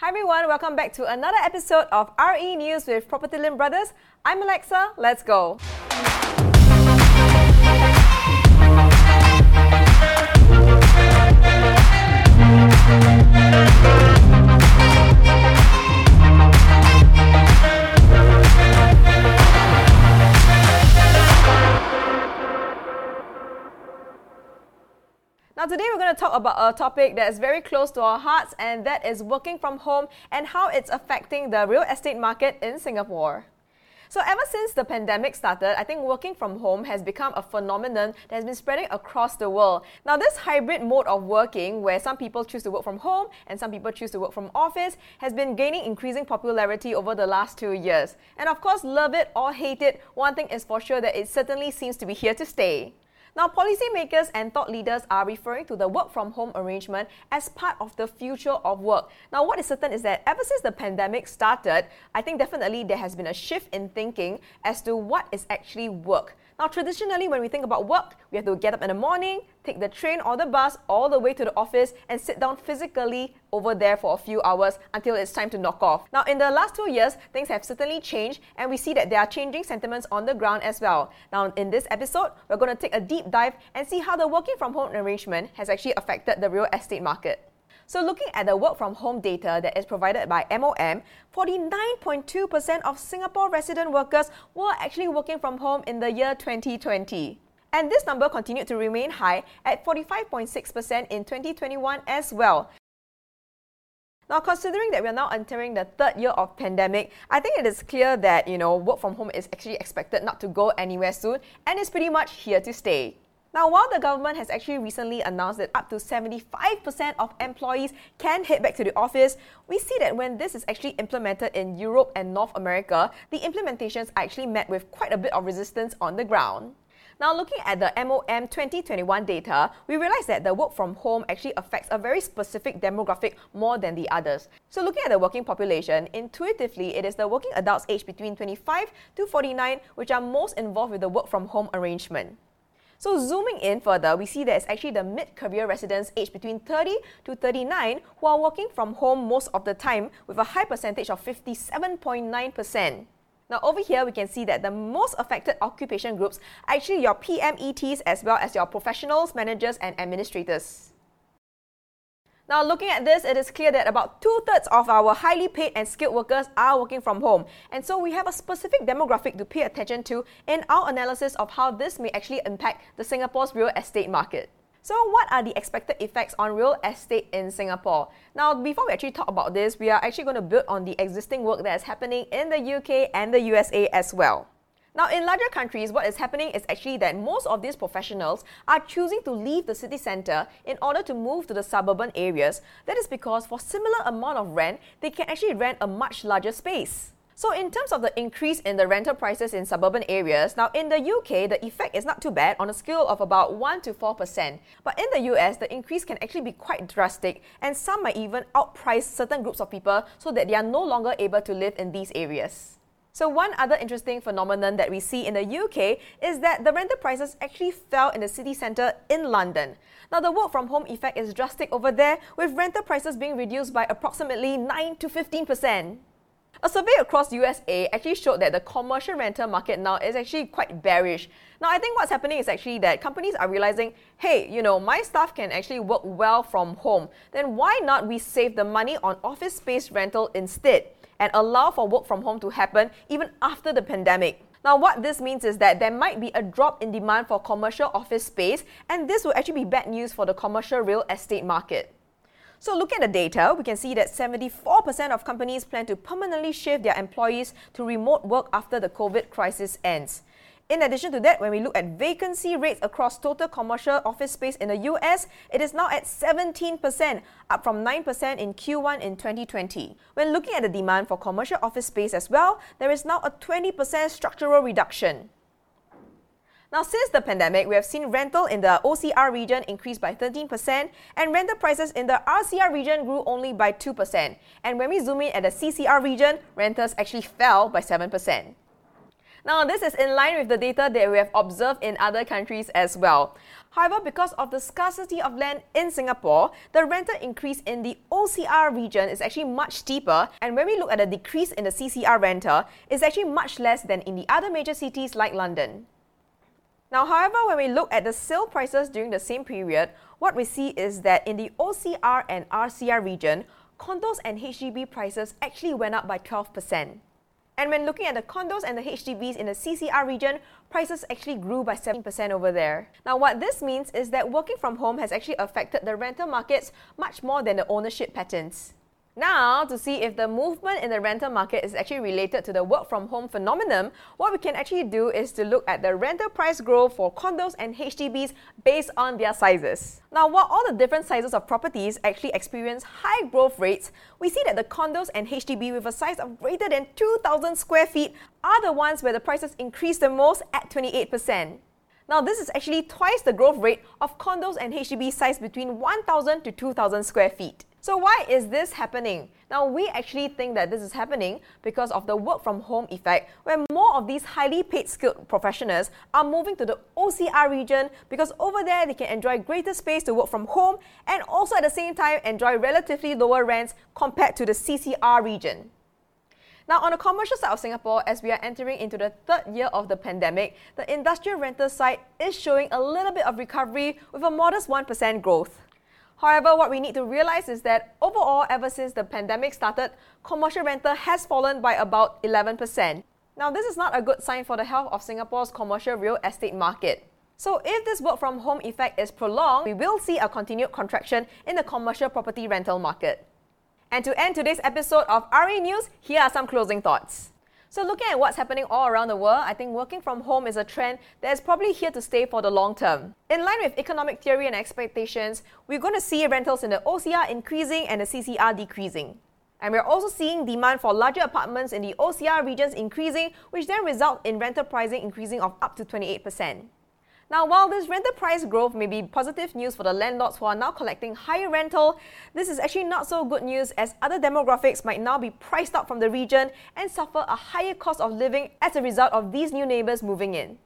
Hi everyone, welcome back to another episode of RE News with Property Lim Brothers. I'm Alexa, let's go. Today we're going to talk about a topic that is very close to our hearts, and that is working from home and how it's affecting the real estate market in Singapore. So, ever since the pandemic started, I think working from home has become a phenomenon that has been spreading across the world. Now, this hybrid mode of working, where some people choose to work from home and some people choose to work from office, has been gaining increasing popularity over the last two years. And of course, love it or hate it, one thing is for sure that it certainly seems to be here to stay. Now, policymakers and thought leaders are referring to the work from home arrangement as part of the future of work. Now, what is certain is that ever since the pandemic started, I think definitely there has been a shift in thinking as to what is actually work. Now, traditionally, when we think about work, we have to get up in the morning, take the train or the bus all the way to the office, and sit down physically over there for a few hours until it's time to knock off. Now, in the last two years, things have certainly changed, and we see that there are changing sentiments on the ground as well. Now, in this episode, we're going to take a deep dive and see how the working from home arrangement has actually affected the real estate market. So looking at the work from home data that is provided by MOM, 49.2% of Singapore resident workers were actually working from home in the year 2020. And this number continued to remain high at 45.6% in 2021 as well. Now, considering that we are now entering the third year of pandemic, I think it is clear that you know work from home is actually expected not to go anywhere soon, and is pretty much here to stay. Now, while the government has actually recently announced that up to 75% of employees can head back to the office, we see that when this is actually implemented in Europe and North America, the implementations are actually met with quite a bit of resistance on the ground. Now, looking at the MOM 2021 data, we realize that the work from home actually affects a very specific demographic more than the others. So, looking at the working population, intuitively, it is the working adults aged between 25 to 49 which are most involved with the work from home arrangement. So zooming in further, we see that it's actually the mid-career residents aged between 30 to 39 who are working from home most of the time with a high percentage of 57.9%. Now over here, we can see that the most affected occupation groups are actually your PMETs as well as your professionals, managers and administrators. Now, looking at this, it is clear that about two thirds of our highly paid and skilled workers are working from home. And so we have a specific demographic to pay attention to in our analysis of how this may actually impact the Singapore's real estate market. So, what are the expected effects on real estate in Singapore? Now, before we actually talk about this, we are actually going to build on the existing work that is happening in the UK and the USA as well. Now, in larger countries, what is happening is actually that most of these professionals are choosing to leave the city centre in order to move to the suburban areas. That is because for similar amount of rent, they can actually rent a much larger space. So in terms of the increase in the rental prices in suburban areas, now in the UK, the effect is not too bad on a scale of about 1 to 4%. But in the US, the increase can actually be quite drastic and some might even outprice certain groups of people so that they are no longer able to live in these areas. So one other interesting phenomenon that we see in the UK is that the rental prices actually fell in the city centre in London. Now the work from home effect is drastic over there with rental prices being reduced by approximately 9 to 15%. A survey across USA actually showed that the commercial rental market now is actually quite bearish. Now, I think what's happening is actually that companies are realizing, hey, you know, my staff can actually work well from home. Then why not we save the money on office space rental instead? And allow for work from home to happen even after the pandemic. Now, what this means is that there might be a drop in demand for commercial office space, and this will actually be bad news for the commercial real estate market. So, looking at the data, we can see that 74% of companies plan to permanently shift their employees to remote work after the COVID crisis ends. In addition to that, when we look at vacancy rates across total commercial office space in the US, it is now at 17%, up from 9% in Q1 in 2020. When looking at the demand for commercial office space as well, there is now a 20% structural reduction. Now, since the pandemic, we have seen rental in the OCR region increase by 13%, and rental prices in the RCR region grew only by 2%. And when we zoom in at the CCR region, rentals actually fell by 7%. Now, this is in line with the data that we have observed in other countries as well. However, because of the scarcity of land in Singapore, the rental increase in the OCR region is actually much steeper, and when we look at the decrease in the CCR renter, it's actually much less than in the other major cities like London. Now, however, when we look at the sale prices during the same period, what we see is that in the OCR and RCR region, condos and HDB prices actually went up by 12%. And when looking at the condos and the HDBs in the CCR region, prices actually grew by 17% over there. Now, what this means is that working from home has actually affected the rental markets much more than the ownership patterns. Now, to see if the movement in the rental market is actually related to the work from home phenomenon, what we can actually do is to look at the rental price growth for condos and HDBs based on their sizes. Now, while all the different sizes of properties actually experience high growth rates, we see that the condos and HDB with a size of greater than 2,000 square feet are the ones where the prices increase the most at 28%. Now, this is actually twice the growth rate of condos and HDB size between 1,000 to 2,000 square feet. So why is this happening? Now, we actually think that this is happening because of the work from home effect, where more of these highly paid skilled professionals are moving to the OCR region because over there they can enjoy greater space to work from home and also at the same time enjoy relatively lower rents compared to the CCR region. Now, on the commercial side of Singapore, as we are entering into the third year of the pandemic, the industrial rental side is showing a little bit of recovery with a modest 1% growth. However, what we need to realize is that overall, ever since the pandemic started, commercial rental has fallen by about 11%. Now, this is not a good sign for the health of Singapore's commercial real estate market. So, if this work from home effect is prolonged, we will see a continued contraction in the commercial property rental market. And to end today's episode of RE News, here are some closing thoughts. So, looking at what's happening all around the world, I think working from home is a trend that is probably here to stay for the long term. In line with economic theory and expectations, we're going to see rentals in the OCR increasing and the CCR decreasing. And we're also seeing demand for larger apartments in the OCR regions increasing, which then result in rental pricing increasing of up to 28%. Now, while this rental price growth may be positive news for the landlords who are now collecting higher rental, this is actually not so good news as other demographics might now be priced out from the region and suffer a higher cost of living as a result of these new neighbours moving in.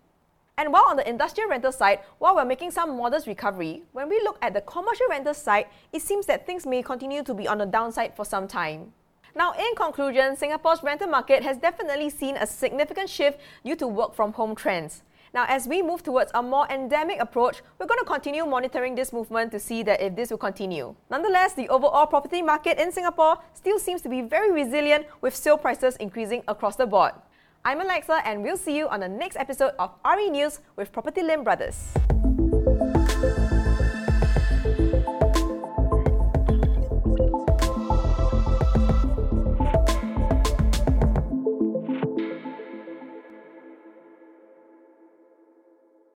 And while on the industrial rental side, while we're making some modest recovery, when we look at the commercial rental side, it seems that things may continue to be on the downside for some time. Now, in conclusion, Singapore's rental market has definitely seen a significant shift due to work from home trends. Now, as we move towards a more endemic approach, we're going to continue monitoring this movement to see that if this will continue. Nonetheless, the overall property market in Singapore still seems to be very resilient with sale prices increasing across the board. I'm Alexa, and we'll see you on the next episode of RE News with Property Lim Brothers.